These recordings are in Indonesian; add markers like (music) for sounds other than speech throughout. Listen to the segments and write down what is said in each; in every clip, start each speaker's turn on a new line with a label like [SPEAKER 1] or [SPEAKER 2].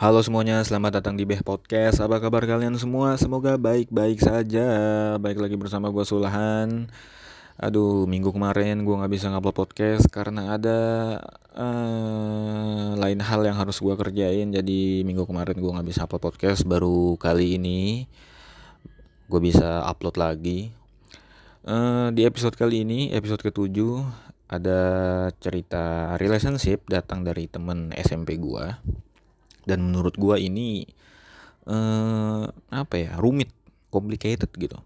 [SPEAKER 1] Halo semuanya, selamat datang di Beh Podcast. Apa kabar kalian semua? Semoga baik-baik saja. Baik lagi bersama gue Sulahan. Aduh, minggu kemarin gue nggak bisa ngupload podcast karena ada uh, lain hal yang harus gue kerjain. Jadi minggu kemarin gue nggak bisa upload podcast. Baru kali ini gue bisa upload lagi. Uh, di episode kali ini, episode ketujuh, ada cerita relationship datang dari temen SMP gue dan menurut gue ini eh, apa ya rumit complicated gitu.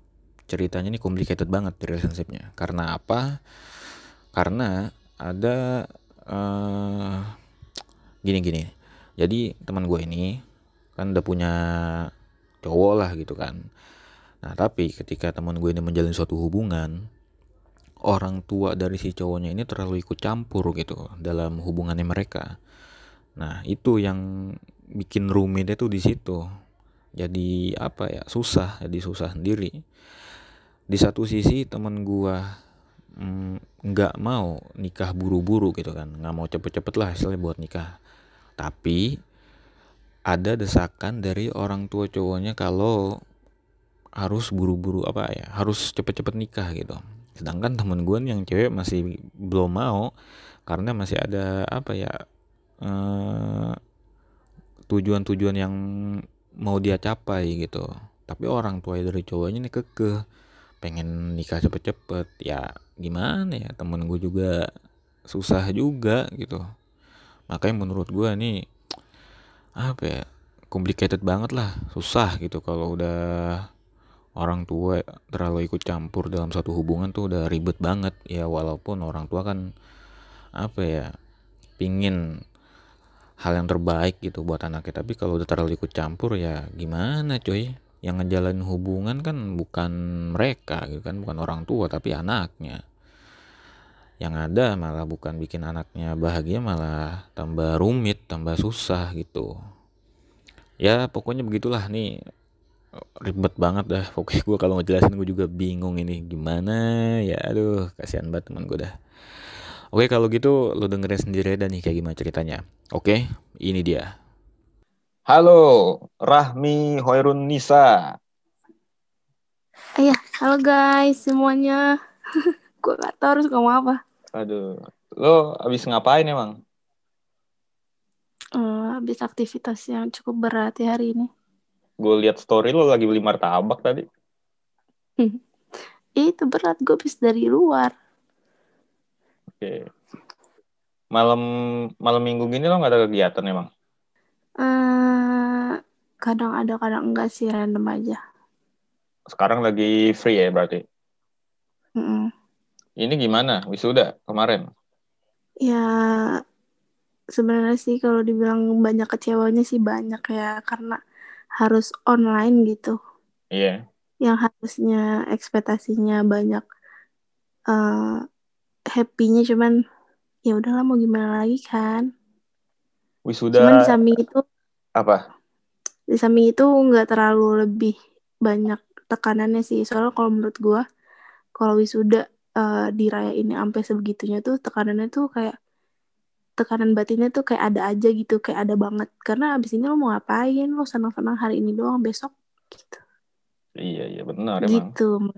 [SPEAKER 1] Ceritanya ini complicated banget relationshipnya. Karena apa? Karena ada uh, gini gini. Jadi teman gue ini kan udah punya cowok lah gitu kan. Nah tapi ketika teman gue ini menjalin suatu hubungan orang tua dari si cowoknya ini terlalu ikut campur gitu dalam hubungannya mereka. Nah, itu yang bikin rumit itu di situ. Jadi apa ya? Susah, jadi susah sendiri. Di satu sisi temen gua mm, nggak mm, mau nikah buru-buru gitu kan, nggak mau cepet-cepet lah istilahnya buat nikah. Tapi ada desakan dari orang tua cowoknya kalau harus buru-buru apa ya, harus cepet-cepet nikah gitu. Sedangkan temen gue yang cewek masih belum mau karena masih ada apa ya eh, tujuan-tujuan yang mau dia capai gitu. Tapi orang tua dari cowoknya nih keke pengen nikah cepet-cepet. Ya gimana ya? Temen gue juga susah juga gitu. Makanya menurut gue nih apa ya complicated banget lah. Susah gitu kalau udah orang tua terlalu ikut campur dalam satu hubungan tuh udah ribet banget. Ya walaupun orang tua kan apa ya pingin hal yang terbaik gitu buat anaknya. Tapi kalau udah terlalu ikut campur ya gimana coy? Yang ngejalanin hubungan kan bukan mereka gitu kan bukan orang tua tapi anaknya. Yang ada malah bukan bikin anaknya bahagia malah tambah rumit tambah susah gitu. Ya pokoknya begitulah nih. Ribet banget dah. Pokoknya gue kalau ngejelasin gue juga bingung ini. Gimana ya? Aduh kasihan banget teman gue dah Oke kalau gitu lo dengerin sendiri dan nih kayak gimana ceritanya. Oke, ini dia.
[SPEAKER 2] Halo, Rahmi Hoirun Nisa.
[SPEAKER 3] Iya, halo guys semuanya. (laughs) Gue gak tau harus ngomong apa.
[SPEAKER 2] Aduh, lo abis ngapain emang?
[SPEAKER 3] Uh, abis aktivitas yang cukup berat ya hari ini.
[SPEAKER 2] Gue lihat story lo lagi beli martabak tadi. (laughs)
[SPEAKER 3] Itu berat, gue habis dari luar.
[SPEAKER 2] Oke. Malam malam minggu gini lo nggak ada kegiatan emang?
[SPEAKER 3] Uh, kadang ada, kadang enggak sih, random aja.
[SPEAKER 2] Sekarang lagi free ya berarti?
[SPEAKER 3] Mm -mm.
[SPEAKER 2] Ini gimana wisuda kemarin?
[SPEAKER 3] Ya sebenarnya sih kalau dibilang banyak kecewanya sih banyak ya karena harus online gitu.
[SPEAKER 2] Iya. Yeah.
[SPEAKER 3] Yang harusnya ekspektasinya banyak uh, happy-nya cuman ya udahlah mau gimana lagi kan.
[SPEAKER 2] Wisuda
[SPEAKER 3] cuman di samping itu
[SPEAKER 2] apa?
[SPEAKER 3] Di samping itu nggak terlalu lebih banyak tekanannya sih. Soalnya kalau menurut gue kalau wisuda uh, ini sampai sebegitunya tuh tekanannya tuh kayak tekanan batinnya tuh kayak ada aja gitu kayak ada banget. Karena abis ini lo mau ngapain? Lo senang-senang hari ini doang besok gitu.
[SPEAKER 2] Iya iya benar
[SPEAKER 3] gitu
[SPEAKER 2] emang.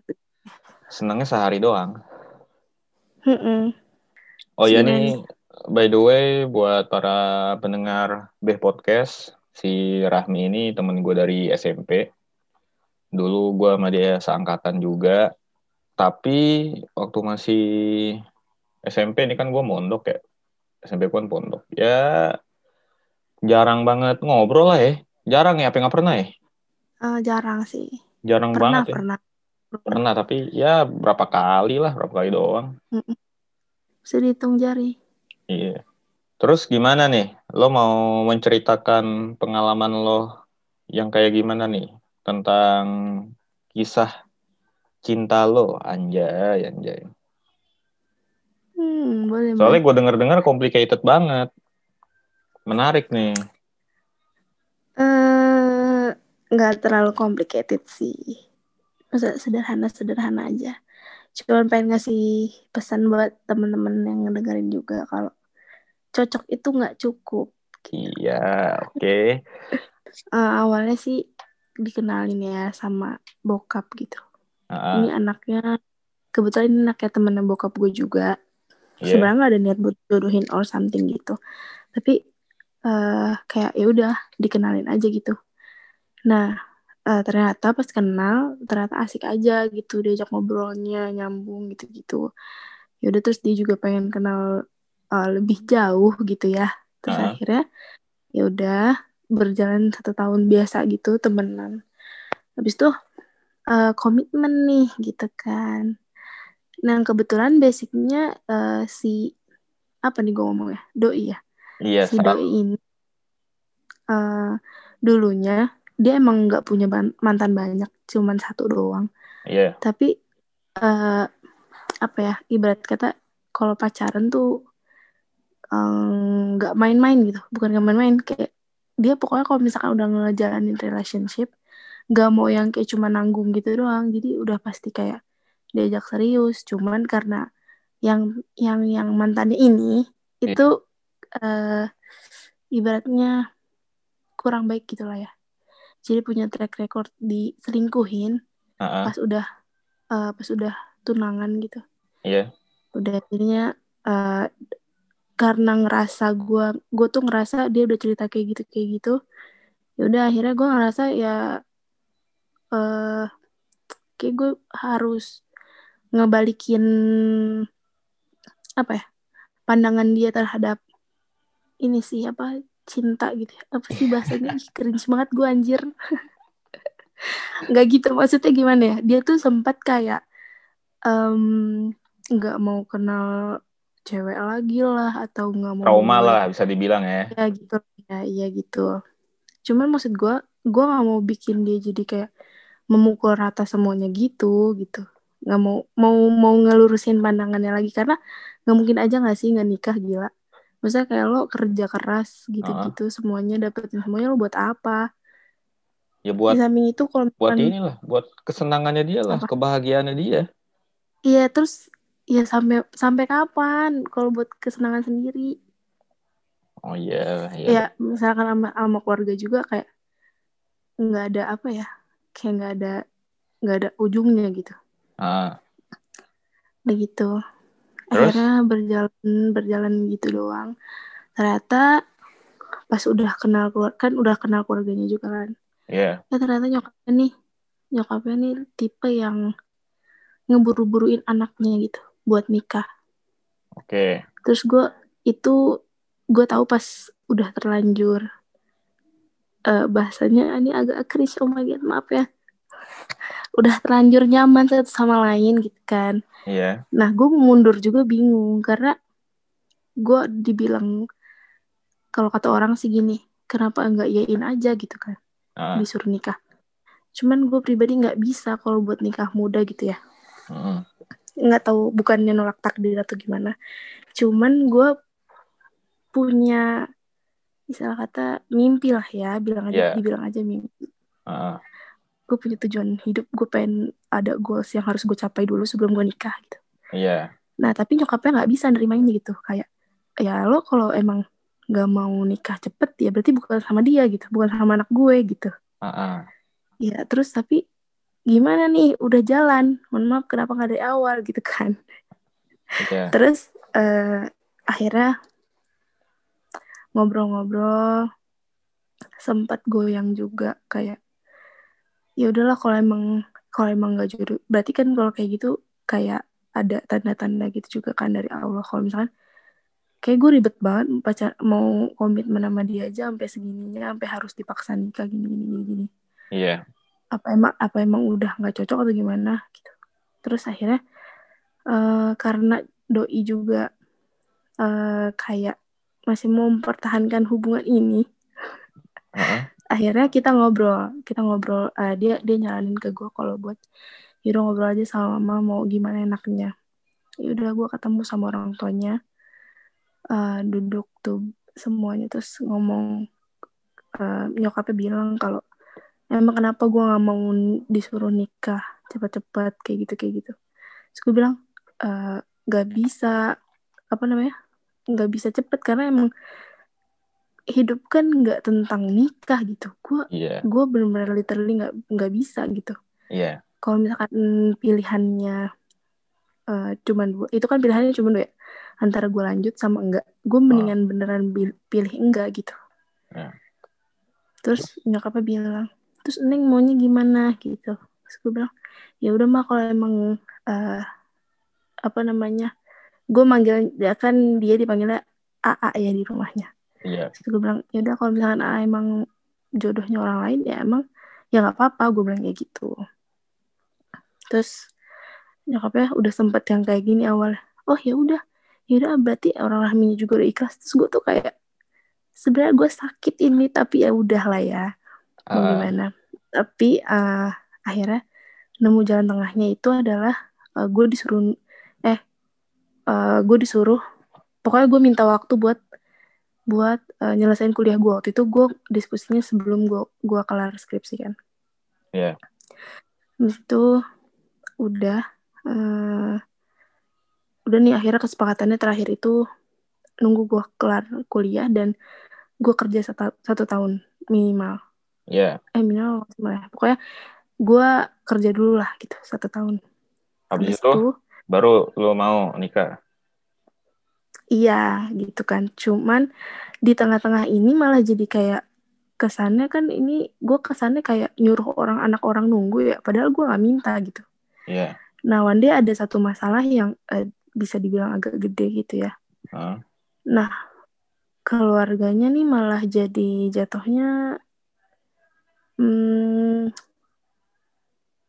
[SPEAKER 2] senangnya sehari doang
[SPEAKER 3] Mm-mm.
[SPEAKER 2] Oh ya nih, by the way, buat para pendengar Beh Podcast, si Rahmi ini temen gue dari SMP. Dulu gue sama dia seangkatan juga. Tapi waktu masih SMP ini kan gue mondok ya. SMP pun pondok. Ya jarang banget ngobrol lah ya. Jarang ya, apa nggak pernah ya?
[SPEAKER 3] Uh, jarang sih.
[SPEAKER 2] Jarang
[SPEAKER 3] pernah,
[SPEAKER 2] banget ya?
[SPEAKER 3] Pernah,
[SPEAKER 2] Pernah, tapi ya berapa kali lah, berapa kali doang.
[SPEAKER 3] Bisa dihitung jari.
[SPEAKER 2] Iya. Terus gimana nih? Lo mau menceritakan pengalaman lo yang kayak gimana nih? Tentang kisah cinta lo, anjay, anjay.
[SPEAKER 3] Hmm, boleh.
[SPEAKER 2] Soalnya gue denger-dengar complicated banget. Menarik nih.
[SPEAKER 3] Eh, uh, nggak terlalu complicated sih. Masa sederhana-sederhana aja cuman pengen ngasih pesan buat temen-temen yang ngedengerin juga kalau cocok itu nggak cukup
[SPEAKER 1] Iya, oke. Okay. (laughs)
[SPEAKER 3] Uh, eh, awalnya sih dikenalin ya sama bokap gitu. Uh-huh. Ini anaknya kebetulan ini anaknya temennya bokap gue juga. Yeah. Sebenarnya gak ada niat buat jodohin or something gitu. Tapi uh, kayak ya udah dikenalin aja gitu. Nah uh, ternyata pas kenal ternyata asik aja gitu diajak ngobrolnya nyambung gitu-gitu. Ya udah terus dia juga pengen kenal uh, lebih jauh gitu ya. Terus uh-huh. akhirnya ya udah berjalan satu tahun biasa gitu temenan habis itu uh, komitmen nih gitu kan nah kebetulan basicnya uh, si apa nih gue ngomong ya doi ya
[SPEAKER 1] iya,
[SPEAKER 3] si doi ini uh, dulunya dia emang nggak punya mantan banyak cuman satu doang.
[SPEAKER 1] Iya. Yeah.
[SPEAKER 3] tapi uh, apa ya ibarat kata kalau pacaran tuh nggak um, main-main gitu. Bukan nggak main-main kayak dia pokoknya kalau misalkan udah ngejalanin relationship gak mau yang kayak cuma nanggung gitu doang. Jadi udah pasti kayak diajak serius. Cuman karena yang yang yang mantannya ini yeah. itu uh, ibaratnya kurang baik gitulah ya jadi punya track record di selingkuhin uh -uh. pas udah uh, pas udah tunangan gitu
[SPEAKER 1] iya yeah.
[SPEAKER 3] udah akhirnya uh, karena ngerasa gue gue tuh ngerasa dia udah cerita kayak gitu kayak gitu ya udah akhirnya gue ngerasa ya eh uh, kayak gue harus ngebalikin apa ya pandangan dia terhadap ini sih apa cinta gitu ya. apa sih bahasanya? Ih, cringe banget gue anjir. (laughs) Nggak gitu maksudnya gimana ya? Dia tuh sempat kayak nggak um, mau kenal cewek lagi lah atau nggak mau
[SPEAKER 1] trauma lah bisa dibilang ya.
[SPEAKER 3] Ya gitu ya iya gitu. Cuman maksud gue gue nggak mau bikin dia jadi kayak memukul rata semuanya gitu gitu. Nggak mau mau mau ngelurusin pandangannya lagi. Karena nggak mungkin aja nggak sih? Nggak nikah gila maksudnya kayak lo kerja keras gitu-gitu uh. semuanya dapetin semuanya lo buat apa
[SPEAKER 1] ya buat Di samping itu kalau buat inilah buat kesenangannya dia lah apa? kebahagiaannya dia
[SPEAKER 3] iya terus ya sampai sampai kapan kalau buat kesenangan sendiri
[SPEAKER 1] oh iya
[SPEAKER 3] yeah, yeah. ya misalkan sama, sama keluarga juga kayak nggak ada apa ya kayak nggak ada nggak ada ujungnya gitu
[SPEAKER 1] ah
[SPEAKER 3] begitu akhirnya berjalan berjalan gitu doang ternyata pas udah kenal keluar kan udah kenal keluarganya juga kan
[SPEAKER 1] Iya. Yeah.
[SPEAKER 3] ya ternyata nyokapnya nih nyokapnya nih tipe yang ngeburu-buruin anaknya gitu buat nikah.
[SPEAKER 1] Oke. Okay.
[SPEAKER 3] Terus gue itu gue tahu pas udah terlanjur uh, bahasanya ini agak kris oh my god maaf ya (laughs) udah terlanjur nyaman satu sama lain gitu kan
[SPEAKER 1] iya yeah.
[SPEAKER 3] nah gue mundur juga bingung karena gue dibilang kalau kata orang sih gini kenapa enggak yain aja gitu kan uh. disuruh nikah cuman gue pribadi nggak bisa kalau buat nikah muda gitu ya uh nggak tahu bukannya nolak takdir atau gimana cuman gue punya misalnya kata mimpi lah ya bilang aja yeah. dibilang aja mimpi uh. Gue punya tujuan hidup gue pengen ada goals yang harus gue capai dulu sebelum gue nikah gitu.
[SPEAKER 1] Yeah.
[SPEAKER 3] nah tapi nyokapnya nggak bisa nerima ini gitu. Kayak ya lo kalau emang nggak mau nikah cepet ya berarti bukan sama dia gitu. Bukan sama anak gue gitu.
[SPEAKER 1] Uh -uh.
[SPEAKER 3] ya terus tapi gimana nih? Udah jalan. Mohon maaf kenapa nggak dari awal gitu kan. Yeah. terus uh, akhirnya ngobrol-ngobrol sempat goyang juga kayak ya udahlah kalau emang kalau emang nggak jodoh berarti kan kalau kayak gitu kayak ada tanda-tanda gitu juga kan dari Allah. Kalau misalkan kayak gue ribet banget pacar mau komitmen sama dia aja sampai segininya sampai harus dipaksa nikah gini gini gini gini.
[SPEAKER 1] Iya.
[SPEAKER 3] Apa emang apa emang udah nggak cocok atau gimana gitu. Terus akhirnya uh, karena doi juga uh, kayak masih mau mempertahankan hubungan ini
[SPEAKER 1] uh-huh.
[SPEAKER 3] Akhirnya kita ngobrol kita ngobrol uh, dia dia nyaranin ke gue kalau buat yaudah ngobrol aja sama mama mau gimana enaknya. Ya udah gue ketemu sama orang tuanya uh, duduk tuh semuanya terus ngomong uh, nyokapnya bilang kalau emang kenapa gue nggak mau disuruh nikah cepat-cepat kayak gitu kayak gitu. Terus gue bilang e, bisa apa namanya nggak bisa cepet karena emang hidup kan nggak tentang nikah gitu. Gue
[SPEAKER 1] Iya,
[SPEAKER 3] gue bener-bener literally nggak nggak bisa gitu.
[SPEAKER 1] Iya,
[SPEAKER 3] kalau misalkan pilihannya eh, cuman dua itu kan pilihannya cuma dua ya? Antara gue lanjut sama enggak. Gue mendingan beneran bil- pilih enggak gitu.
[SPEAKER 1] Ya.
[SPEAKER 3] terus nyokapnya bilang terus neng maunya gimana? gitu. Terus gue bilang ya udah mah kalau emang eh, apa namanya gue manggil dia kan dia dipanggilnya AA ya di rumahnya
[SPEAKER 1] iya.
[SPEAKER 3] terus gue bilang ya udah kalau misalkan AA emang jodohnya orang lain ya emang ya nggak apa-apa. Gue bilang kayak gitu. Terus nyokapnya udah sempet yang kayak gini awal. Oh ya udah ya udah berarti orang rahminya juga udah ikhlas. Terus gue tuh kayak sebenarnya gue sakit ini tapi ya udah lah ya. Mau
[SPEAKER 1] Ah,
[SPEAKER 3] gimana? Tapi eh, akhirnya nemu jalan tengahnya itu adalah eh, gue disuruh eh eh, gue disuruh pokoknya gue minta waktu buat buat eh, nyelesain kuliah gue waktu itu gue diskusinya sebelum gue gue kelar skripsi kan
[SPEAKER 1] Iya.
[SPEAKER 3] Habis itu udah eh, udah nih akhirnya kesepakatannya terakhir itu nunggu gue kelar kuliah dan gue kerja satu, satu tahun minimal
[SPEAKER 1] iya.
[SPEAKER 3] eh minimal maksimal ya pokoknya gue kerja dulu lah gitu satu tahun
[SPEAKER 1] Habis itu baru lo mau nikah.
[SPEAKER 3] Iya gitu kan. Cuman di tengah-tengah ini malah jadi kayak kesannya kan ini gue kesannya kayak nyuruh orang anak orang nunggu ya padahal gue nggak minta gitu.
[SPEAKER 1] Iya.
[SPEAKER 3] nah one day ada satu masalah yang eh, bisa dibilang agak gede gitu ya.
[SPEAKER 1] Ah,
[SPEAKER 3] nah keluarganya nih malah jadi jatuhnya hmm,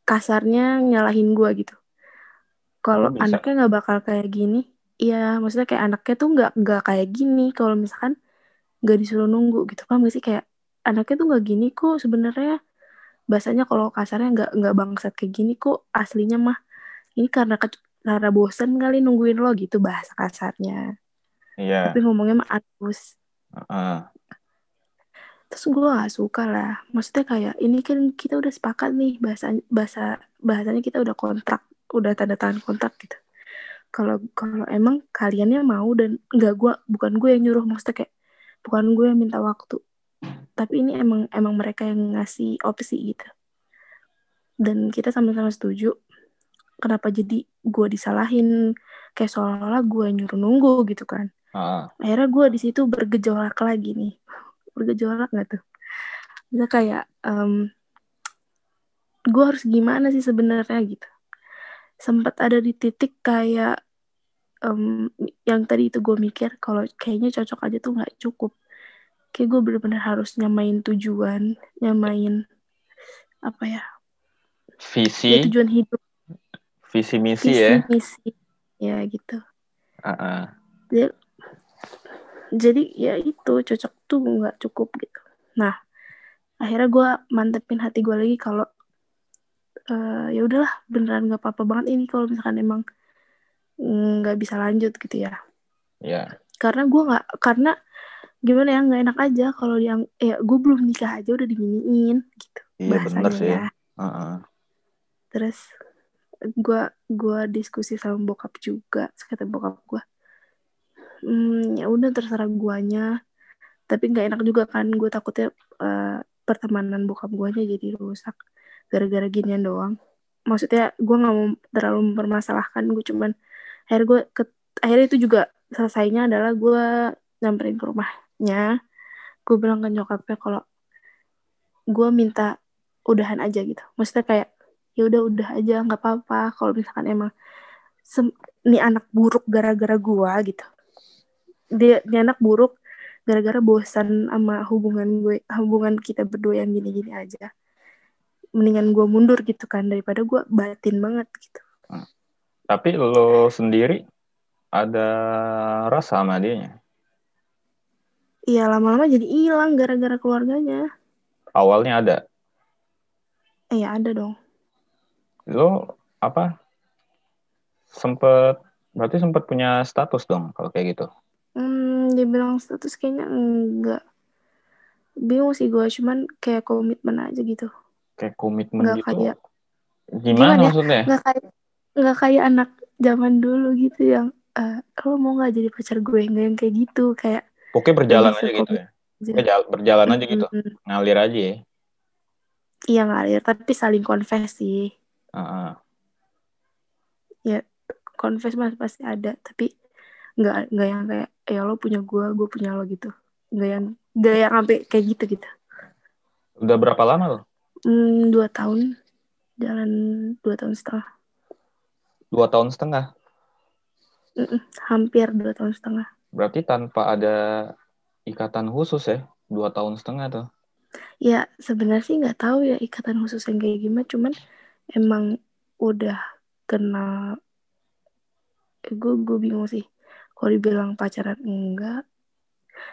[SPEAKER 3] kasarnya nyalahin gue gitu. Kalau anaknya nggak bakal kayak gini Iya, maksudnya kayak anaknya tuh nggak nggak kayak gini. Kalau misalkan nggak disuruh nunggu gitu paham gak sih? Kayak anaknya tuh nggak gini kok sebenarnya. Bahasanya kalau kasarnya nggak nggak bangsat kayak gini kok aslinya mah. Ini karena ke- karena bosen kali nungguin lo gitu bahasa kasarnya.
[SPEAKER 1] Iya.
[SPEAKER 3] tapi ngomongnya mah halus
[SPEAKER 1] Ah,
[SPEAKER 3] terus gue gak suka lah. Maksudnya kayak ini kan kita udah sepakat nih bahasa bahasa bahasanya kita udah kontrak udah tanda tangan kontrak gitu kalau kalau emang kaliannya mau dan nggak gue bukan gue yang nyuruh maksudnya kayak bukan gue yang minta waktu. Tapi ini emang emang mereka yang ngasih opsi gitu. Dan kita sama-sama setuju kenapa jadi gue disalahin? Kayak seolah-olah gue nyuruh nunggu gitu kan.
[SPEAKER 1] Ah,
[SPEAKER 3] akhirnya gue di situ bergejolak lagi nih. (laughs) Bergejolak nggak tuh? Bisa kayak em gue harus gimana sih sebenarnya gitu sempat ada di titik kayak em, yang tadi itu gue mikir kalau kayaknya cocok aja tuh nggak cukup kayak gue bener-bener harus nyamain tujuan nyamain apa ya ya
[SPEAKER 1] visi,
[SPEAKER 3] tujuan hidup
[SPEAKER 1] visi misi
[SPEAKER 3] visi
[SPEAKER 1] ya.
[SPEAKER 3] misi ya gitu
[SPEAKER 1] Ah, ah.
[SPEAKER 3] Jadi, jadi ya itu cocok tuh nggak cukup gitu. Nah akhirnya gue mantepin hati gue lagi kalau eh, ya udahlah beneran nggak apa-apa banget ini kalau misalkan emang nggak bisa lanjut gitu ya.
[SPEAKER 1] Iya.
[SPEAKER 3] Karena gue nggak karena gimana ya nggak enak aja kalau yang ya gue belum nikah aja udah diginiin gitu
[SPEAKER 1] Iya bener
[SPEAKER 3] bahasanya
[SPEAKER 1] sih.
[SPEAKER 3] ya.
[SPEAKER 1] Ah, ah.
[SPEAKER 3] Terus gue gua diskusi sama bokap juga, kata bokap gue, hmm, ya udah terserah guanya. Tapi nggak enak juga kan, gue takutnya eh, pertemanan bokap guanya jadi rusak gara-gara ginian doang. Maksudnya gue nggak mau terlalu mempermasalahkan, gue cuman akhirnya gue ke, akhirnya itu juga selesainya adalah gue nyamperin ke rumahnya, gue bilang ke nyokapnya kalau gue minta udahan aja gitu. Maksudnya kayak ya udah udah aja nggak apa-apa kalau misalkan emang nih anak buruk gara-gara gua gitu dia nih anak buruk gara-gara bosan sama hubungan gue hubungan kita berdua yang gini-gini aja mendingan gua mundur gitu kan daripada gua batin banget gitu
[SPEAKER 1] Tapi lo sendiri ada rasa sama dia
[SPEAKER 3] iya lama-lama jadi hilang gara-gara keluarganya
[SPEAKER 1] Awalnya ada.
[SPEAKER 3] eh ya ada dong
[SPEAKER 1] Lo apa? Sempet berarti sempet punya status dong kalau kayak gitu.
[SPEAKER 3] hmm, dibilang status kayaknya enggak bingung sih gue cuman kayak komitmen aja gitu
[SPEAKER 1] Kayak komitmen
[SPEAKER 3] Nggak
[SPEAKER 1] gitu.
[SPEAKER 3] kayak-
[SPEAKER 1] Gimana,
[SPEAKER 3] Gimana ya?
[SPEAKER 1] maksudnya?
[SPEAKER 3] nggak kayak nggak kayak anak zaman dulu gitu yang eh lo mau nggak jadi pacar gue nggak yang kayak gitu kayak
[SPEAKER 1] Pokoknya berjalan aja gitu ya. Berjal- berjalan aja gitu,
[SPEAKER 3] Mm-mm.
[SPEAKER 1] ngalir aja ya.
[SPEAKER 3] Iya ngalir, tapi saling confess sih.
[SPEAKER 1] Heeh.
[SPEAKER 3] Confess mas pasti ada, tapi nggak nggak yang kayak ya lo punya gue, gue punya lo gitu. Nggak yang nggak yang sampai kayak gitu gitu.
[SPEAKER 1] Udah berapa lama lo?
[SPEAKER 3] Hmm, dua tahun, jalan dua tahun setengah,
[SPEAKER 1] Dua tahun setengah.
[SPEAKER 3] Mm-mm, hampir dua tahun setengah.
[SPEAKER 1] Berarti tanpa ada ikatan khusus ya, dua tahun setengah tuh.
[SPEAKER 3] Ya sebenarnya sih nggak tahu ya ikatan khusus yang kayak gimana, cuman emang udah kenal. Gue gue bingung sih. Kalau dibilang pacaran enggak,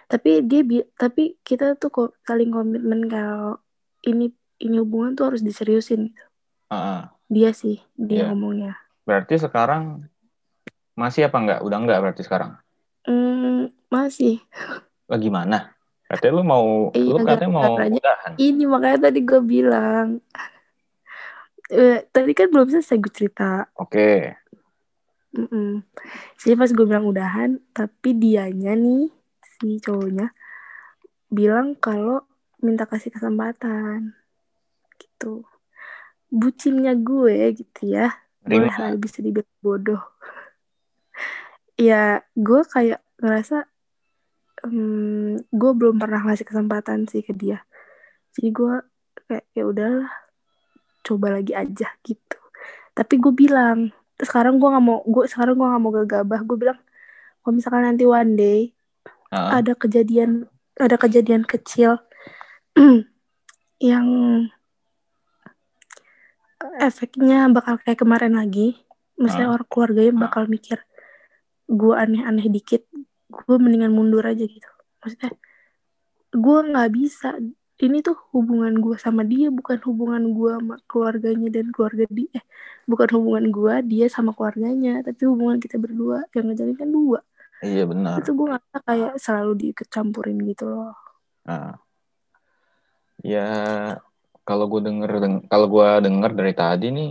[SPEAKER 3] tapi dia bi- tapi kita tuh kok saling komitmen kalau ini ini hubungan tuh harus diseriusin gitu.
[SPEAKER 1] Heeh.
[SPEAKER 3] Dia sih dia
[SPEAKER 1] Iya.
[SPEAKER 3] ngomongnya.
[SPEAKER 1] Berarti sekarang masih apa enggak? Udah enggak berarti sekarang?
[SPEAKER 3] Hmm, masih.
[SPEAKER 1] Lah gimana? Katanya lu mau,
[SPEAKER 3] Iya,
[SPEAKER 1] lu katanya mau
[SPEAKER 3] gara-garanya-
[SPEAKER 1] udahan.
[SPEAKER 3] Ini makanya tadi gue bilang. Eh, tadi kan belum selesai gue cerita.
[SPEAKER 1] Oke.
[SPEAKER 3] Mm-mm. Jadi pas gue bilang udahan, tapi dianya nih si cowoknya bilang kalau minta kasih kesempatan gitu. Bucinnya gue gitu ya, boleh lah bisa dibilang bodoh. (laughs) ya gue kayak ngerasa hmm, gue belum pernah ngasih kesempatan sih ke dia. Jadi gue kayak ya udahlah, coba lagi aja gitu. Tapi gue bilang sekarang gue nggak mau gue sekarang gue nggak mau gegabah gue bilang kalau misalkan nanti one day
[SPEAKER 1] Heeh.
[SPEAKER 3] ada kejadian ada kejadian kecil (clears throat) yang efeknya bakal kayak kemarin lagi maksudnya
[SPEAKER 1] Ah.
[SPEAKER 3] orang keluarganya bakal mikir gue aneh-aneh dikit gue mendingan mundur aja gitu maksudnya gue nggak bisa ini tuh hubungan gue sama dia bukan hubungan gue sama keluarganya dan keluarga dia eh, bukan hubungan gue dia sama keluarganya tapi hubungan kita berdua yang ngejalin kan dua
[SPEAKER 1] Iya benar.
[SPEAKER 3] itu gue ngerasa kayak selalu diikut campurin gitu loh
[SPEAKER 1] Nah. Ya kalau gue denger deng- kalau gue denger dari tadi nih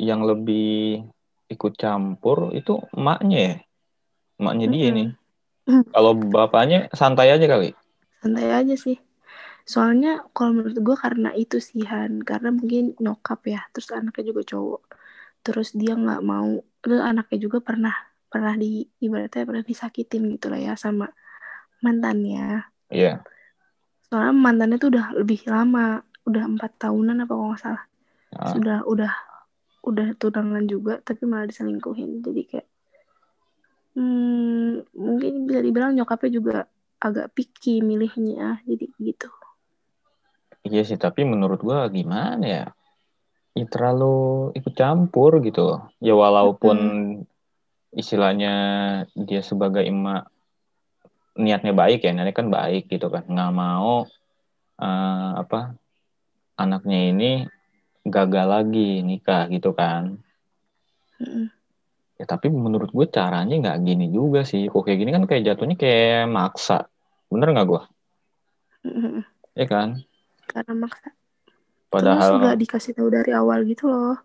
[SPEAKER 1] yang lebih ikut campur itu emaknya ya. Emaknya dia nih. (laughs) Kalau bapaknya santai aja kali.
[SPEAKER 3] santai aja sih soalnya kalau menurut gue karena itu sih Han karena mungkin nyokap ya terus anaknya juga cowok terus dia nggak mau terus anaknya juga pernah pernah di ibaratnya pernah disakitin gitu lah ya sama mantannya
[SPEAKER 1] Iya.
[SPEAKER 3] soalnya mantannya tuh udah lebih lama udah empat tahunan apa kalau nggak salah
[SPEAKER 1] Ah.
[SPEAKER 3] sudah udah udah tunangan juga tapi malah diselingkuhin jadi kayak hmm, mungkin bisa dibilang nyokapnya juga agak picky milihnya jadi gitu
[SPEAKER 1] Iya sih, tapi menurut gua gimana ya? Ya terlalu ikut campur gitu. Ya walaupun istilahnya dia sebagai emak niatnya baik ya, niatnya kan baik gitu kan. Nggak mau eh, apa anaknya ini gagal lagi nikah gitu kan.
[SPEAKER 3] Mm-mm.
[SPEAKER 1] Ya tapi menurut gue caranya nggak gini juga sih. Kok kayak gini kan kayak jatuhnya kayak maksa. Bener nggak gua?
[SPEAKER 3] Mm-mm.
[SPEAKER 1] Ya kan?
[SPEAKER 3] karena maksa terus
[SPEAKER 1] Padahal
[SPEAKER 3] nggak dikasih tahu dari awal gitu loh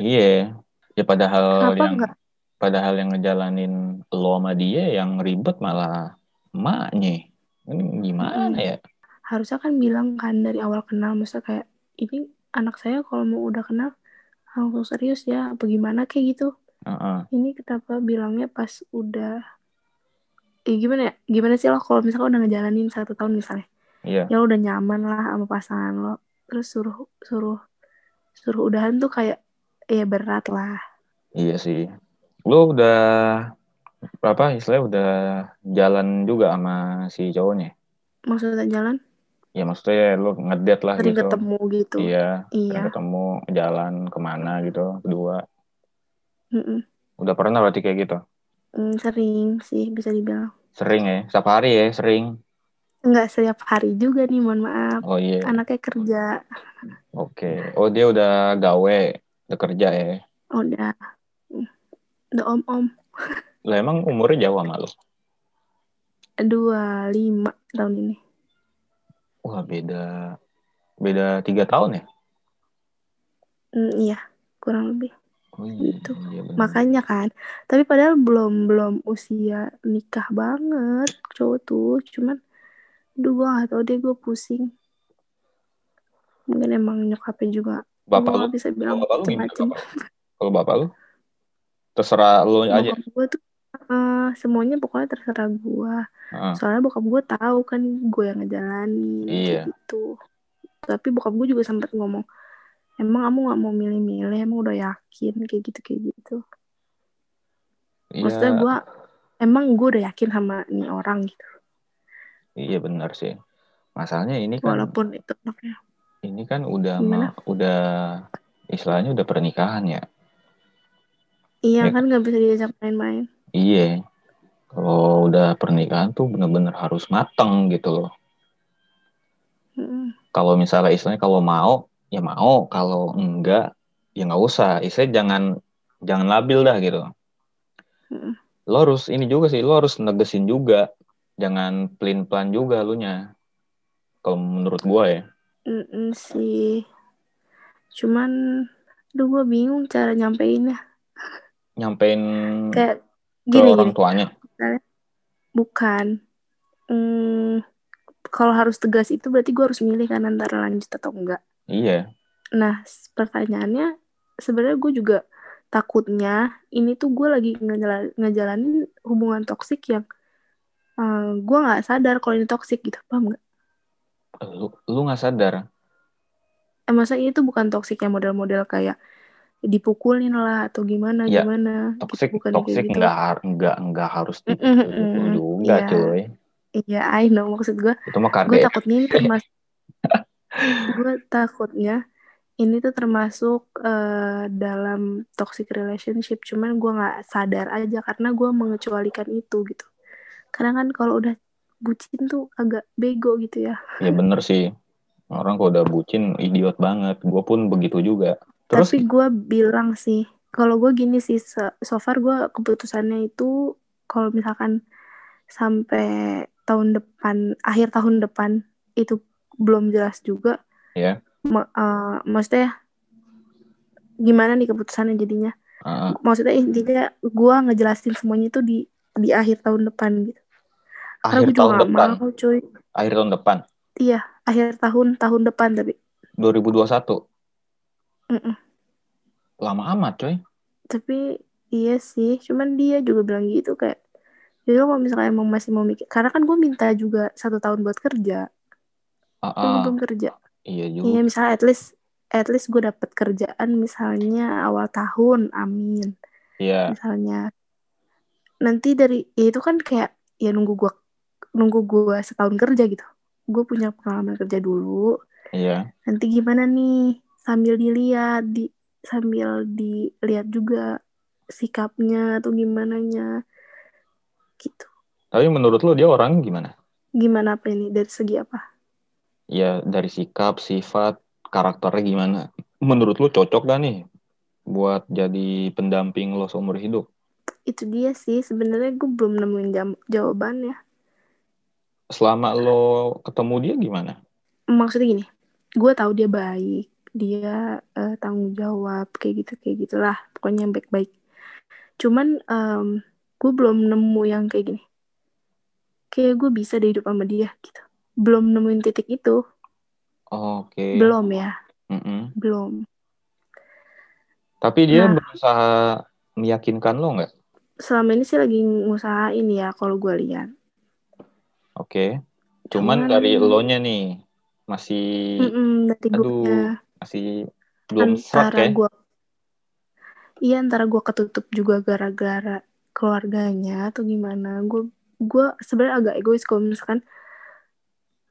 [SPEAKER 1] Iya, ya padahal
[SPEAKER 3] Kenapa
[SPEAKER 1] yang
[SPEAKER 3] nggak?
[SPEAKER 1] padahal yang ngejalanin lo sama dia yang ribet malah emaknya. Ini gimana
[SPEAKER 3] Mm-mm.
[SPEAKER 1] ya?
[SPEAKER 3] harusnya kan bilang kan dari awal kenal maksudnya kayak ini anak saya kalau mau udah kenal langsung serius ya apa gimana kayak gitu
[SPEAKER 1] Heeh.
[SPEAKER 3] ini kenapa bilangnya pas udah eh, gimana ya gimana sih lo kalau misalnya udah ngejalanin satu tahun misalnya
[SPEAKER 1] Iya,
[SPEAKER 3] ya lo udah nyaman lah sama pasangan lo terus suruh suruh suruh udahan tuh kayak ya berat lah
[SPEAKER 1] iya sih. Lo udah apa istilahnya udah jalan juga sama si cowoknya?
[SPEAKER 3] maksudnya jalan
[SPEAKER 1] Ya maksudnya lo ngedate lah
[SPEAKER 3] sering
[SPEAKER 1] gitu.
[SPEAKER 3] ketemu gitu
[SPEAKER 1] Iya, sering
[SPEAKER 3] iya
[SPEAKER 1] ketemu jalan ke mana gitu berdua.
[SPEAKER 3] Mm-mm.
[SPEAKER 1] Udah pernah berarti kayak gitu?
[SPEAKER 3] Mm, sering sih bisa dibilang
[SPEAKER 1] Sering ya, setiap hari ya, sering.
[SPEAKER 3] nggak setiap hari juga nih mohon maaf
[SPEAKER 1] Oh iya,
[SPEAKER 3] anaknya kerja
[SPEAKER 1] oke. Oh dia udah gawe, udah kerja ya.
[SPEAKER 3] udah mm, udah om om
[SPEAKER 1] Lah emang umurnya jauh sama lo?
[SPEAKER 3] dua lima tahun ini
[SPEAKER 1] Wah beda beda tiga tahun ya?
[SPEAKER 3] Mm, iya kurang lebih
[SPEAKER 1] Oh iya,
[SPEAKER 3] Gitu.
[SPEAKER 1] iya bener.
[SPEAKER 3] makanya kan tapi padahal belum belum usia nikah banget cowok tuh cuman Duh gue gak tau deh gue pusing. Mungkin emang nyokapnya juga.
[SPEAKER 1] Bapak lu,
[SPEAKER 3] bisa bilang
[SPEAKER 1] bapak? Kalau bapak lu? Terserah lu aja.
[SPEAKER 3] Gue tuh eh, semuanya pokoknya terserah gue. Soalnya bokap gue tahu kan gue yang ngejalanin
[SPEAKER 1] Iya.
[SPEAKER 3] gitu. Tapi bokap gue juga sempat ngomong, emang kamu nggak mau milih-milih, emang udah yakin kayak gitu kayak gitu. Maksudnya
[SPEAKER 1] Iya,
[SPEAKER 3] gue, emang gue udah yakin sama nih orang gitu.
[SPEAKER 1] iya benar sih. Masalahnya ini kan
[SPEAKER 3] Walaupun itu anaknya.
[SPEAKER 1] ini kan udah ma- udah istilahnya udah pernikahan ya.
[SPEAKER 3] Iya
[SPEAKER 1] Ya.
[SPEAKER 3] kan nggak bisa diajak main-main.
[SPEAKER 1] Iya. Kalau udah pernikahan tuh bener-bener harus mateng gitu loh. Kalau misalnya istilahnya kalau mau ya mau, kalau enggak ya nggak usah. Istilahnya jangan jangan labil dah gitu.
[SPEAKER 3] Mm-mm.
[SPEAKER 1] Lo harus ini juga sih, lo harus negesin juga. Jangan pelin-pelan juga lu nya. Kalau menurut gua ya.
[SPEAKER 3] Mm-mm sih. Cuman, duh gue bingung cara nyampeinnya.
[SPEAKER 1] Nyampein
[SPEAKER 3] Kayak
[SPEAKER 1] ke
[SPEAKER 3] gini
[SPEAKER 1] orang
[SPEAKER 3] gini.
[SPEAKER 1] tuanya.
[SPEAKER 3] Bukan. Hmm, kalau harus tegas itu berarti gue harus milih kan antara lanjut atau enggak.
[SPEAKER 1] Iya.
[SPEAKER 3] Nah, pertanyaannya sebenarnya gue juga takutnya ini tuh gue lagi ngejala- ngejalanin hubungan toksik yang eh, gue nggak sadar kalau ini toksik gitu, paham nggak?
[SPEAKER 1] Lu lu nggak sadar.
[SPEAKER 3] Eh, masa ini tuh bukan toksik yang model-model kayak dipukulin lah atau gimana
[SPEAKER 1] Ya,
[SPEAKER 3] gimana gitu,
[SPEAKER 1] Toxic
[SPEAKER 3] bukan kayak
[SPEAKER 1] toxic
[SPEAKER 3] gitu.
[SPEAKER 1] nggak nggak nggak harus dipukul
[SPEAKER 3] mm-mm.
[SPEAKER 1] juga
[SPEAKER 3] Iya.
[SPEAKER 1] cuy.
[SPEAKER 3] Iya, I know maksud gue.
[SPEAKER 1] Itu mah
[SPEAKER 3] Gue
[SPEAKER 1] KDRT.
[SPEAKER 3] takutnya ini termasuk (laughs) gue takutnya ini tuh termasuk eh, dalam toxic relationship cuman gue nggak sadar aja karena gue mengecualikan itu gitu karena kan kalau udah bucin tuh agak bego gitu ya
[SPEAKER 1] Ya bener sih. Orang kalau udah bucin idiot banget. Gue pun begitu juga. Terus
[SPEAKER 3] tapi gue bilang sih kalau gue gini sih so, far gue keputusannya itu kalau misalkan sampai tahun depan akhir tahun depan itu belum jelas juga
[SPEAKER 1] ya,
[SPEAKER 3] Ma- eh, maksudnya gimana nih keputusannya jadinya
[SPEAKER 1] uh,
[SPEAKER 3] maksudnya intinya gue ngejelasin semuanya itu di di akhir tahun depan gitu karena
[SPEAKER 1] akhir
[SPEAKER 3] gue juga
[SPEAKER 1] tahun
[SPEAKER 3] gak
[SPEAKER 1] depan.
[SPEAKER 3] mau cuy
[SPEAKER 1] Akhir tahun depan.
[SPEAKER 3] iya akhir tahun tahun depan tapi
[SPEAKER 1] 2021.
[SPEAKER 3] Mm-mm.
[SPEAKER 1] Lama amat coy.
[SPEAKER 3] tapi iya sih. Cuman dia juga bilang gitu kayak jadi lo kalau misalnya emang masih mau mikir karena kan gue minta juga satu tahun buat kerja. Gue
[SPEAKER 1] ah,
[SPEAKER 3] belum kerja.
[SPEAKER 1] Iya
[SPEAKER 3] iya
[SPEAKER 1] juga.
[SPEAKER 3] misalnya at least at least gue dapet kerjaan misalnya awal tahun amin.
[SPEAKER 1] Iya.
[SPEAKER 3] misalnya. Nanti dari ya itu kan kayak ya nunggu gua nunggu gua setahun kerja gitu. Gue punya pengalaman kerja dulu.
[SPEAKER 1] Iya.
[SPEAKER 3] nanti gimana nih? Sambil dilihat di sambil dilihat juga sikapnya atau gimana nya gitu
[SPEAKER 1] Tapi menurut lu dia orang gimana?
[SPEAKER 3] gimana apa ini dari segi apa
[SPEAKER 1] Ya dari sikap, sifat, karakternya gimana? Menurut lu cocok gak nih buat jadi pendamping lo seumur hidup?
[SPEAKER 3] itu dia sih sebenarnya gue belum nemuin jawabannya
[SPEAKER 1] Selama lo ketemu dia gimana?
[SPEAKER 3] maksudnya gini gue tahu dia baik dia eh, tanggung jawab kayak gitu kayak gitulah pokoknya yang baik-baik cuman em, gue belum nemu yang kayak gini kayak gue bisa deh hidup sama dia gitu belum nemuin titik itu
[SPEAKER 1] Oke.
[SPEAKER 3] belum ya
[SPEAKER 1] Mm-mm.
[SPEAKER 3] belum
[SPEAKER 1] Tapi dia
[SPEAKER 3] Nah.
[SPEAKER 1] berusaha meyakinkan lo nggak?
[SPEAKER 3] selama ini sih lagi ngusahain ya kalau gue lihat
[SPEAKER 1] Oke. Cuman
[SPEAKER 3] Cuman-
[SPEAKER 1] dari elonya nih masih
[SPEAKER 3] Mm-mm, dari
[SPEAKER 1] aduh masih belum
[SPEAKER 3] antara
[SPEAKER 1] ya.
[SPEAKER 3] gue iya antara gue ketutup juga gara-gara keluarganya atau gimana gue gue sebenarnya agak egois kalau misalkan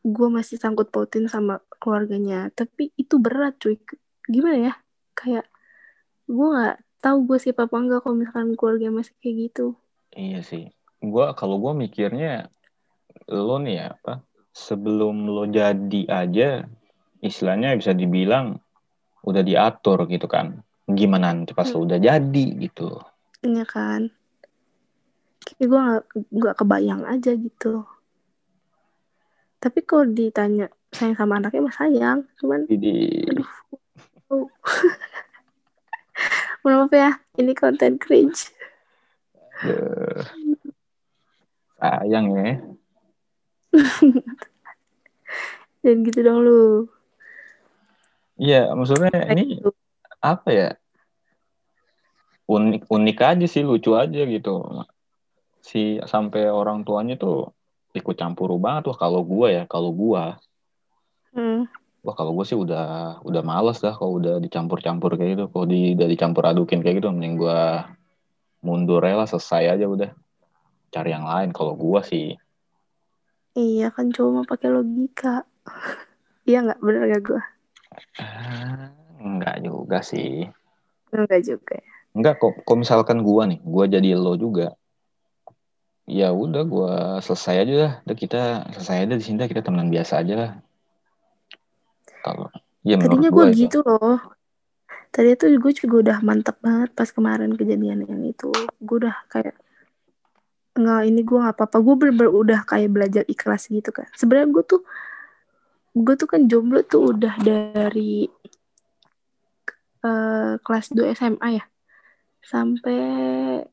[SPEAKER 3] gue masih sangkut pautin sama keluarganya tapi itu berat cuy gimana ya kayak gue nggak tahu gue siapa apa enggak kalau misalkan keluarga masih kayak gitu
[SPEAKER 1] Iya sih. Gua kalau gua mikirnya lo nih ya apa? Sebelum lo jadi aja istilahnya bisa dibilang udah diatur gitu kan. Gimana nanti pas lo udah jadi gitu.
[SPEAKER 3] Iya kan kayak gue nggak nggak kebayang aja gitu tapi kalau ditanya sayang sama anaknya mah sayang cuman
[SPEAKER 1] Jadi
[SPEAKER 3] aduh oh. (laughs) Maaf ya ini konten cringe
[SPEAKER 1] sayang ya. (laughs)
[SPEAKER 3] Dan gitu dong lu.
[SPEAKER 1] Iya, maksudnya
[SPEAKER 3] Kayak
[SPEAKER 1] ini
[SPEAKER 3] gitu.
[SPEAKER 1] apa ya? Unik unik aja sih, lucu aja gitu. Si sampai orang tuanya tuh ikut campur banget wah kalau gua ya, kalau gua
[SPEAKER 3] Hmm.
[SPEAKER 1] Wah kalau gue sih udah udah males dah kalau udah dicampur-campur kayak gitu. Kalau di, udah dicampur adukin kayak gitu, mending gue mundur lah selesai aja udah. Cari yang lain kalau gue sih.
[SPEAKER 3] Iya kan cuma pakai logika. (laughs) Iya nggak bener gak gue?
[SPEAKER 1] Ah, enggak juga sih.
[SPEAKER 3] Enggak juga ya.
[SPEAKER 1] Enggak kok. Kok misalkan gue nih, gue jadi lo juga. Ya udah gue selesai aja lah. Udah kita selesai aja di sini kita temenan biasa aja lah. Kalau ya
[SPEAKER 3] Tadinya
[SPEAKER 1] gue itu.
[SPEAKER 3] gitu loh. Tadi tuh gue juga udah mantep banget pas kemarin kejadian yang itu. Gue udah kayak nggak ini gue nggak apa-apa. Gue bener-bener udah kayak belajar ikhlas gitu kan. Sebenarnya gue tuh gue tuh kan jomblo tuh udah dari eh, kelas 2 SMA ya. Sampai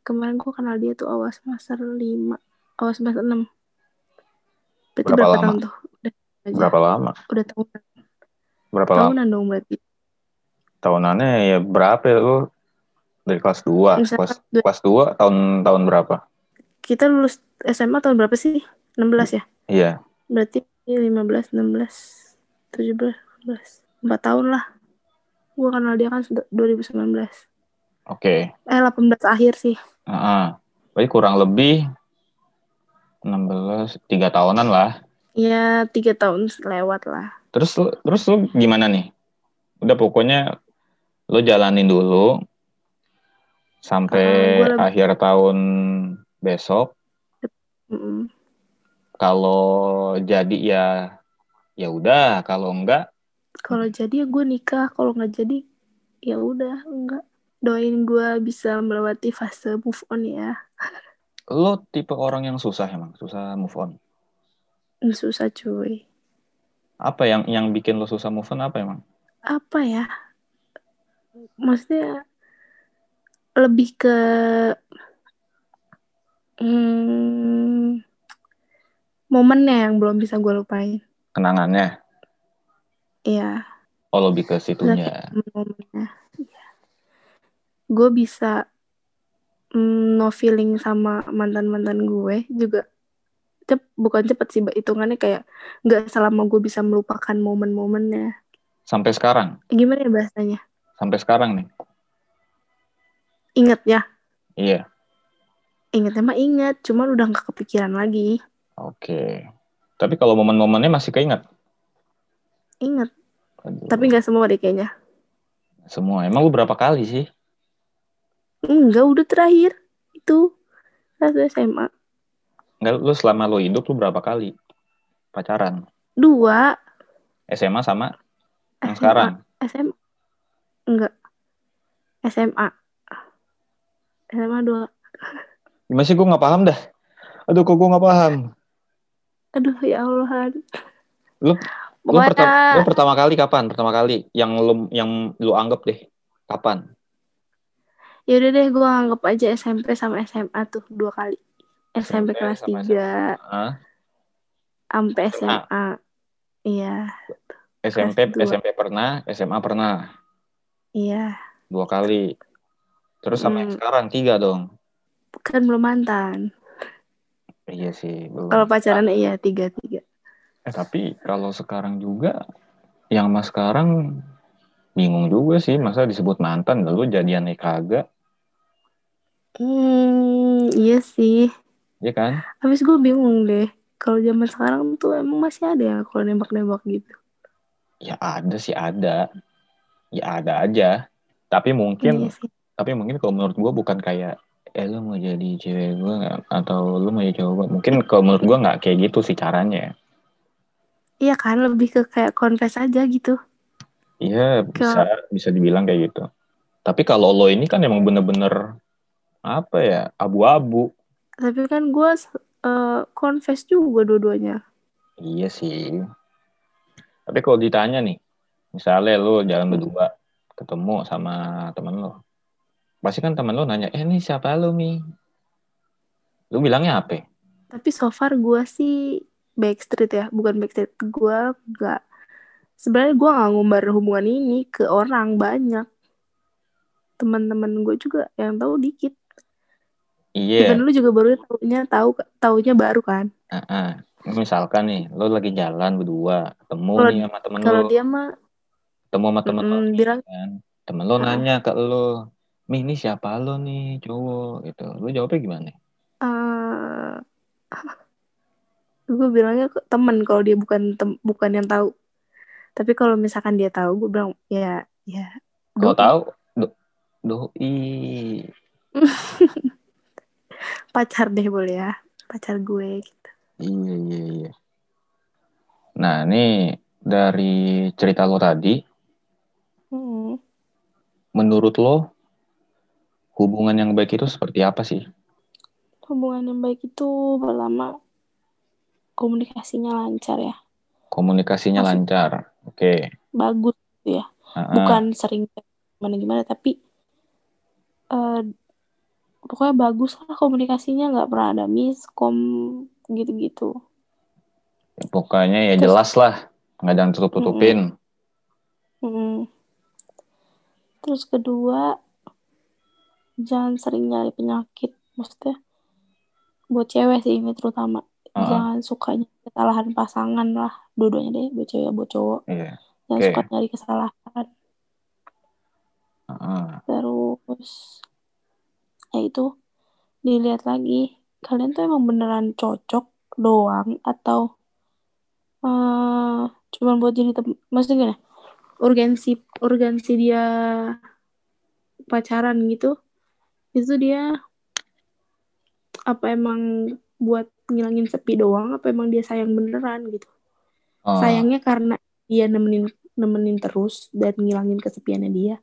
[SPEAKER 3] kemarin gue kenal dia tuh awal semester 5, awal semester 6. Berarti
[SPEAKER 1] Berapa
[SPEAKER 3] berapa,
[SPEAKER 1] lama?
[SPEAKER 3] tahun tuh? Udah, aja.
[SPEAKER 1] Berapa lama?
[SPEAKER 3] Udah tahunan.
[SPEAKER 1] Berapa lama?
[SPEAKER 3] Tahunan dong berarti.
[SPEAKER 1] Tahunannya ya berapa ya lu? Dari kelas 2.
[SPEAKER 3] Misalnya
[SPEAKER 1] Kelas,
[SPEAKER 3] dua-
[SPEAKER 1] kelas 2 tahun tahun berapa?
[SPEAKER 3] Kita lulus SMA tahun berapa sih? 16 ya?
[SPEAKER 1] Iya.
[SPEAKER 3] Berarti 15, 16, 17, 18. 4 tahun lah. Gue kenal dia kan sudah 2019.
[SPEAKER 1] Oke.
[SPEAKER 3] Eh 18 akhir sih.
[SPEAKER 1] Heeh. Berarti kurang lebih 16 3 tahunan lah.
[SPEAKER 3] Ya 3 tahun lewat lah.
[SPEAKER 1] Terus terus lu gimana nih? Udah pokoknya lu jalanin dulu sampai
[SPEAKER 3] lebih-
[SPEAKER 1] akhir tahun besok.
[SPEAKER 3] Mm-mm.
[SPEAKER 1] Kalau jadi ya ya udah, kalau enggak
[SPEAKER 3] Kalau jadi ya gue nikah. Kalau nggak jadi ya udah enggak. Doain gue bisa melewati fase move on ya.
[SPEAKER 1] lu tipe orang yang susah emang, susah move on.
[SPEAKER 3] Susah cuy.
[SPEAKER 1] Apa yang yang bikin lu susah move on apa emang?
[SPEAKER 3] Apa ya? Maksudnya lebih ke hmm, momennya yang belum bisa gue lupain.
[SPEAKER 1] Kenangannya?
[SPEAKER 3] Iya,
[SPEAKER 1] Oh lebih ke situnya.
[SPEAKER 3] momennya. Iya. Gue bisa mm, no feeling sama mantan-mantan gue juga cep bukan cepet sih hitungannya kayak nggak selama gue bisa melupakan momen-momennya
[SPEAKER 1] Sampai sekarang,
[SPEAKER 3] gimana ya bahasanya
[SPEAKER 1] sampai sekarang nih.
[SPEAKER 3] inget ya
[SPEAKER 1] Iya.
[SPEAKER 3] ingetnya mah inget cuman udah nggak kepikiran lagi
[SPEAKER 1] Oke. Tapi kalau momen-momennya masih keinget?
[SPEAKER 3] inget
[SPEAKER 1] Aduh,
[SPEAKER 3] tapi nggak semua deh kayaknya
[SPEAKER 1] semua. Emang lu berapa kali sih?
[SPEAKER 3] enggak udah terakhir itu satu SMA
[SPEAKER 1] Enggak, lu selama lu hidup lu berapa kali pacaran?
[SPEAKER 3] dua
[SPEAKER 1] SMA sama yang
[SPEAKER 3] SMA.
[SPEAKER 1] sekarang?
[SPEAKER 3] SMA enggak SMA SMA dua
[SPEAKER 1] Gimana sih gue nggak paham dah. Aduh, kok gue nggak paham.
[SPEAKER 3] Aduh ya Allah
[SPEAKER 1] Lu- Lu,
[SPEAKER 3] pokoknya
[SPEAKER 1] pertama, lu pertama kali kapan? Pertama kali yang lu yang lu anggap deh. Kapan?
[SPEAKER 3] ya udah deh gue anggap aja SMP sama SMA tuh dua kali SMP,
[SPEAKER 1] SMP
[SPEAKER 3] kelas
[SPEAKER 1] sama
[SPEAKER 3] 3
[SPEAKER 1] Hah?
[SPEAKER 3] sampai
[SPEAKER 1] SMA.
[SPEAKER 3] Iya
[SPEAKER 1] SMP. SMP pernah, SMA pernah
[SPEAKER 3] iya
[SPEAKER 1] dua kali. Terus sama yang
[SPEAKER 3] Hmm.
[SPEAKER 1] sekarang tiga dong.
[SPEAKER 3] kan belum mantan
[SPEAKER 1] Iya sih. belum.
[SPEAKER 3] kalau pacaran iya tiga tiga.
[SPEAKER 1] Eh, tapi kalau sekarang juga yang mas sekarang bingung juga sih masa disebut mantan lalu jadian kagak.
[SPEAKER 3] Hmm iya sih.
[SPEAKER 1] Ya kan?
[SPEAKER 3] Habis gue bingung deh kalau zaman sekarang tuh emang masih ada ya kalau nembak-nembak gitu.
[SPEAKER 1] Ya ada sih ada. Ya ada aja. Tapi mungkin
[SPEAKER 3] iya sih.
[SPEAKER 1] tapi mungkin kalau menurut gua bukan kayak eh lu mau jadi cewek gua nggak? atau lu mau jadi cowok gua mungkin kalau menurut gua nggak kayak gitu sih caranya
[SPEAKER 3] iya kan lebih ke kayak confess aja gitu
[SPEAKER 1] iya bisa bisa dibilang kayak gitu tapi kalau lo ini kan emang bener-bener apa ya abu-abu
[SPEAKER 3] tapi kan gue uh, confess juga dua-duanya
[SPEAKER 1] Iya sih. Tapi kalau ditanya nih, misalnya lu jalan berdua, ketemu sama temen lo. Pasti kan temen lo nanya, eh ini siapa lu, Mi? Lu bilangnya apa?
[SPEAKER 3] tapi so far gue sih backstreet ya bukan backstreet gue gak sebenarnya gue nggak ngumbar hubungan ini ke orang banyak teman-teman gue juga yang tahu dikit
[SPEAKER 1] Iya.
[SPEAKER 3] Even lu juga baru taunya tahu taunya baru kan
[SPEAKER 1] Uh-uh. Misalkan nih, lo lagi jalan berdua, ketemu
[SPEAKER 3] Kalau-
[SPEAKER 1] nih sama temen
[SPEAKER 3] kalau
[SPEAKER 1] lo,
[SPEAKER 3] dia mah
[SPEAKER 1] ketemu sama temen lo,
[SPEAKER 3] mm,
[SPEAKER 1] nih,
[SPEAKER 3] bilang
[SPEAKER 1] kan. Temen lo nanya ke lo, Mi ini siapa lo nih cowok gitu. Lo jawabnya gimana?
[SPEAKER 3] eh gue bilangnya temen kalau dia bukan tem- bukan yang tahu tapi kalau misalkan dia tahu gue bilang ya ya
[SPEAKER 1] Kalau tahu, do, doi. (laughs)
[SPEAKER 3] pacar deh boleh ya pacar gue gitu.
[SPEAKER 1] Iya, iya, iya. Nah, ini dari cerita lo tadi,
[SPEAKER 3] Hmm.
[SPEAKER 1] menurut lo hubungan yang baik itu seperti apa sih?
[SPEAKER 3] hubungan yang baik itu pertama komunikasinya lancar ya
[SPEAKER 1] Komunikasinya
[SPEAKER 3] Maksud-
[SPEAKER 1] lancar. Oke.
[SPEAKER 3] bagus gitu ya
[SPEAKER 1] Ah,
[SPEAKER 3] bukan sering gimana gimana tapi eh pokoknya bagus lah komunikasinya nggak pernah ada miskom gitu-gitu
[SPEAKER 1] Pokoknya ya
[SPEAKER 3] Terus-
[SPEAKER 1] jelas lah, nggak ada yang tutup-tutupin.
[SPEAKER 3] Mm. Terus kedua, jangan sering nyari penyakit. Maksudnya, buat cewek sih ini terutama.
[SPEAKER 1] Ah,
[SPEAKER 3] Jangan suka nyari kesalahan pasangan lah. Dua-duanya deh, buat cewek, buat cowok.
[SPEAKER 1] iya.
[SPEAKER 3] Jangan
[SPEAKER 1] Oke.
[SPEAKER 3] suka nyari kesalahan.
[SPEAKER 1] Ah,
[SPEAKER 3] Terus, ya itu, dilihat lagi. Kalian tuh emang beneran cocok doang atau eh cuman buat jadi tem maksudnya gini, urgensi urgensi dia pacaran gitu itu dia apa emang buat ngilangin sepi doang apa emang dia sayang beneran gitu
[SPEAKER 1] ah,
[SPEAKER 3] sayangnya karena dia nemenin nemenin terus dan ngilangin kesepiannya dia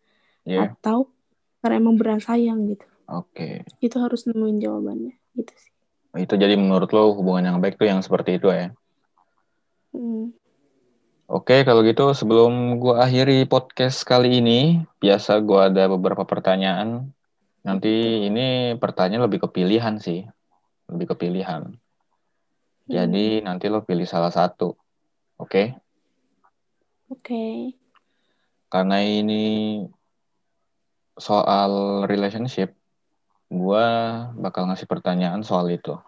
[SPEAKER 1] iya.
[SPEAKER 3] atau karena emang beneran sayang gitu
[SPEAKER 1] Oke.
[SPEAKER 3] itu harus nemuin jawabannya gitu sih
[SPEAKER 1] Itu jadi menurut lo hubungan yang baik tuh yang seperti itu ya?
[SPEAKER 3] Hmm.
[SPEAKER 1] Oke, kalau gitu sebelum gua akhiri podcast kali ini, biasa gua ada beberapa pertanyaan. Nanti ini pertanyaan lebih ke pilihan sih, lebih ke pilihan. Jadi nanti lo pilih salah satu, oke?
[SPEAKER 3] oke
[SPEAKER 1] Karena ini soal relationship, gua bakal ngasih pertanyaan soal itu.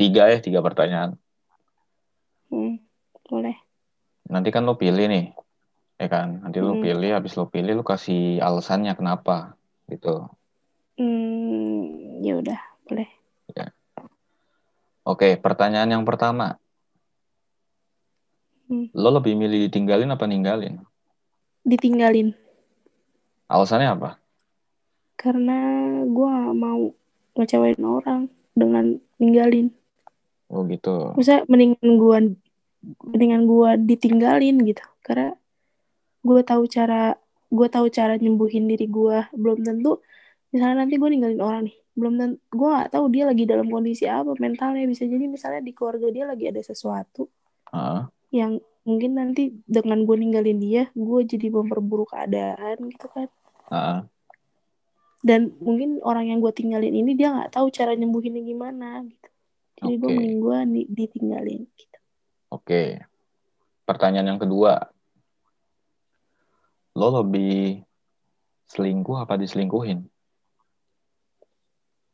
[SPEAKER 1] Tiga ya, tiga pertanyaan.
[SPEAKER 3] Hmm. boleh
[SPEAKER 1] Nanti kan lo pilih nih, ya kan? Nanti lo
[SPEAKER 3] Mm.
[SPEAKER 1] pilih, habis lo pilih lo kasih alasannya kenapa, gitu.
[SPEAKER 3] Hmm ya udah boleh
[SPEAKER 1] Oke, pertanyaan yang pertama.
[SPEAKER 3] Hmm.
[SPEAKER 1] Lo lebih milih ditinggalin apa ninggalin?
[SPEAKER 3] ditinggalin
[SPEAKER 1] Alasannya apa?
[SPEAKER 3] karena gue gak mau ngecewain orang dengan ninggalin
[SPEAKER 1] Oh gitu.
[SPEAKER 3] Maksudnya mendingan gue mendingan gue ditinggalin gitu karena gue tahu cara gue tahu cara nyembuhin diri gue belum tentu misalnya nanti gue ninggalin orang nih belum tentu gue nggak tahu dia lagi dalam kondisi apa mentalnya bisa jadi misalnya di keluarga dia lagi ada sesuatu
[SPEAKER 1] Ah,
[SPEAKER 3] yang mungkin nanti dengan gue ninggalin dia gue jadi memperburuk keadaan gitu kan
[SPEAKER 1] ah,
[SPEAKER 3] dan mungkin orang yang gue tinggalin ini dia nggak tahu cara nyembuhinnya gimana gitu jadi gue
[SPEAKER 1] Oke.
[SPEAKER 3] mending gue di- ditinggalin gitu
[SPEAKER 1] Oke. Pertanyaan yang kedua. Lo lebih selingkuh apa diselingkuhin?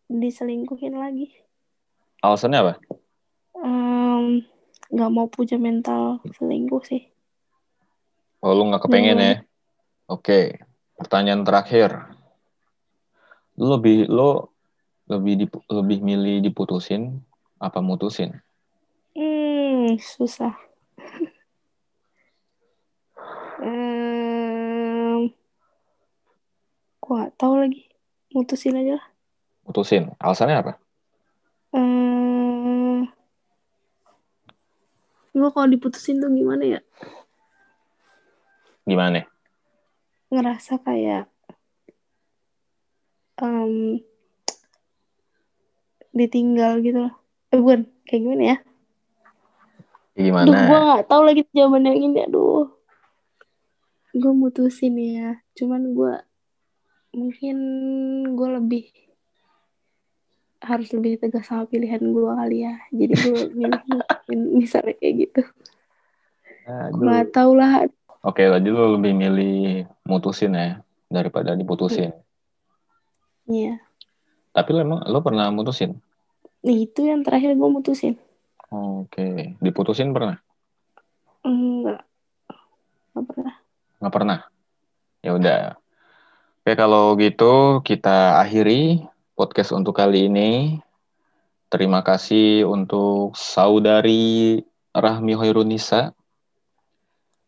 [SPEAKER 3] Diselingkuhin lagi
[SPEAKER 1] Alasannya apa?
[SPEAKER 3] Em, nggak mau punya mental selingkuh sih
[SPEAKER 1] Oh, lo nggak kepengen
[SPEAKER 3] Hmm.
[SPEAKER 1] ya? Oke. Pertanyaan terakhir. Lo lebih lo lebih dip- lebih milih diputusin apa mutusin?
[SPEAKER 3] hmm susah Em, gua tahu lagi mutusin aja lah
[SPEAKER 1] Mutusin. Alasannya apa?
[SPEAKER 3] Em, gua kalau diputusin tuh gimana ya
[SPEAKER 1] Gimana?
[SPEAKER 3] ngerasa kayak em, ditinggal gitu loh eh bukan kayak gimana ya
[SPEAKER 1] Gimana?
[SPEAKER 3] Aduh, gue gak tahu lagi jawaban yang ini. Aduh. Gue mutusin ya. Cuman gue mungkin gue lebih harus lebih tegas sama pilihan gue kali ya. Jadi gue (laughs) milih misalnya kayak gitu. Nggak tau lah.
[SPEAKER 1] Oke jadi lo lebih milih mutusin ya daripada diputusin.
[SPEAKER 3] Iya.
[SPEAKER 1] Tapi lo emang lo pernah mutusin?
[SPEAKER 3] Nih itu yang terakhir gue mutusin.
[SPEAKER 1] Oke diputusin pernah?
[SPEAKER 3] Enggak. Nggak pernah.
[SPEAKER 1] Nggak pernah? Ya udah. Oke kalau gitu kita akhiri podcast untuk kali ini terima kasih untuk saudari Rahmi Hoirunisa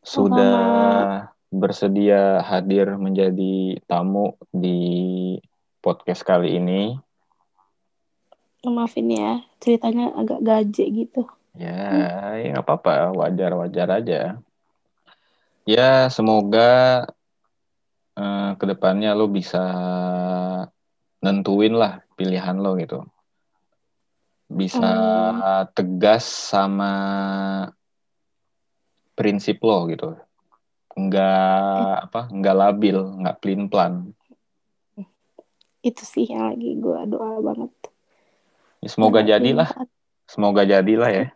[SPEAKER 1] sudah bersedia hadir menjadi tamu di podcast kali ini.
[SPEAKER 3] Maafin ya, ceritanya agak gaje gitu.
[SPEAKER 1] Ya, hmm. ya nggak apa-apa, wajar-wajar aja. Ya, semoga eh, ke depannya lo bisa nentuin lah pilihan lo gitu. Bisa hmm. tegas sama prinsip lo gitu. Nggak apa nggak labil nggak plin plan
[SPEAKER 3] itu sih yang lagi gue doa banget.
[SPEAKER 1] Ya, semoga jadilah. semoga jadilah ya.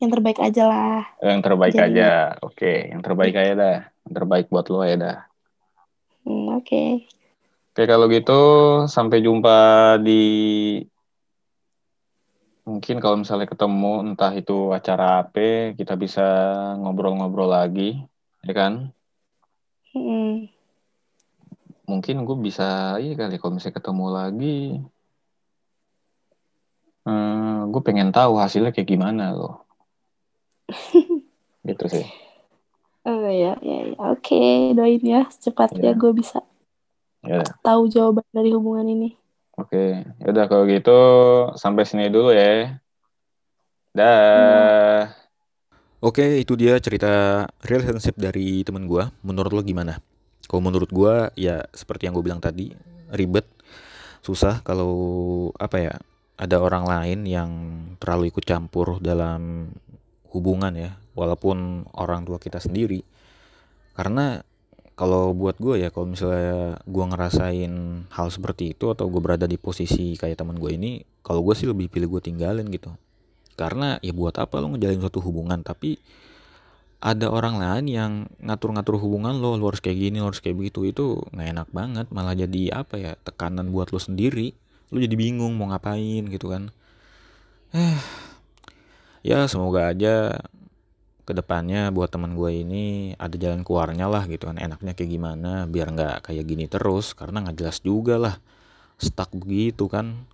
[SPEAKER 3] Yang terbaik aja lah.
[SPEAKER 1] Yang terbaik Jadi. aja. Oke yang terbaik aja dah. Yang terbaik buat lo ya dah.
[SPEAKER 3] Hmm, oke. okay.
[SPEAKER 1] Oke kalau gitu sampai jumpa di mungkin kalau misalnya ketemu entah itu acara apa kita bisa ngobrol-ngobrol lagi ya kan
[SPEAKER 3] hmm.
[SPEAKER 1] mungkin gue bisa iya kali kalau misalnya ketemu lagi hmm, gue pengen tahu hasilnya kayak gimana loh (laughs) gitu sih
[SPEAKER 3] oh ya ya, ya. oke okay, doain ya secepatnya ya. gue bisa
[SPEAKER 1] ya.
[SPEAKER 3] tahu jawaban dari hubungan ini
[SPEAKER 1] Oke, udah kalau gitu sampai sini dulu ya. Dah.
[SPEAKER 4] Oke, itu dia cerita relationship dari temen gue. Menurut lo gimana? Kalau menurut gue, ya seperti yang gue bilang tadi, ribet, susah kalau apa ya, ada orang lain yang terlalu ikut campur dalam hubungan ya, walaupun orang tua kita sendiri. Karena kalau buat gue ya kalau misalnya gue ngerasain hal seperti itu atau gue berada di posisi kayak teman gue ini kalau gue sih lebih pilih gue tinggalin gitu. Karena ya buat apa lo ngejalin suatu hubungan? Tapi ada orang lain yang ngatur-ngatur hubungan lo, lo harus kayak gini, lo harus kayak begitu itu nggak enak banget, malah jadi apa ya tekanan buat lo sendiri, lo jadi bingung mau ngapain gitu kan. Eh, ya semoga aja ke depannya buat teman gue ini ada jalan keluarnya lah gitu kan. Enaknya kayak gimana biar nggak kayak gini terus karena nggak jelas juga lah. Stuck begitu kan.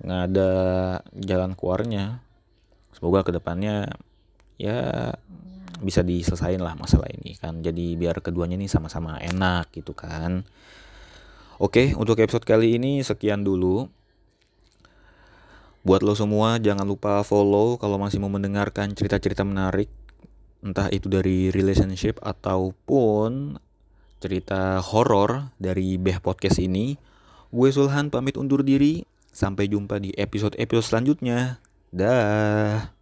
[SPEAKER 4] Nggak ada jalan keluarnya. Semoga ke depannya ya bisa diselesain lah masalah ini kan. Jadi biar keduanya ini sama-sama enak gitu kan. Oke untuk episode kali ini sekian dulu. Buat lo semua jangan lupa follow kalau masih mau mendengarkan cerita-cerita menarik entah itu dari relationship ataupun cerita horor dari Beh Podcast ini. Gue Sulhan pamit undur diri. Sampai jumpa di episode-episode selanjutnya. Dah.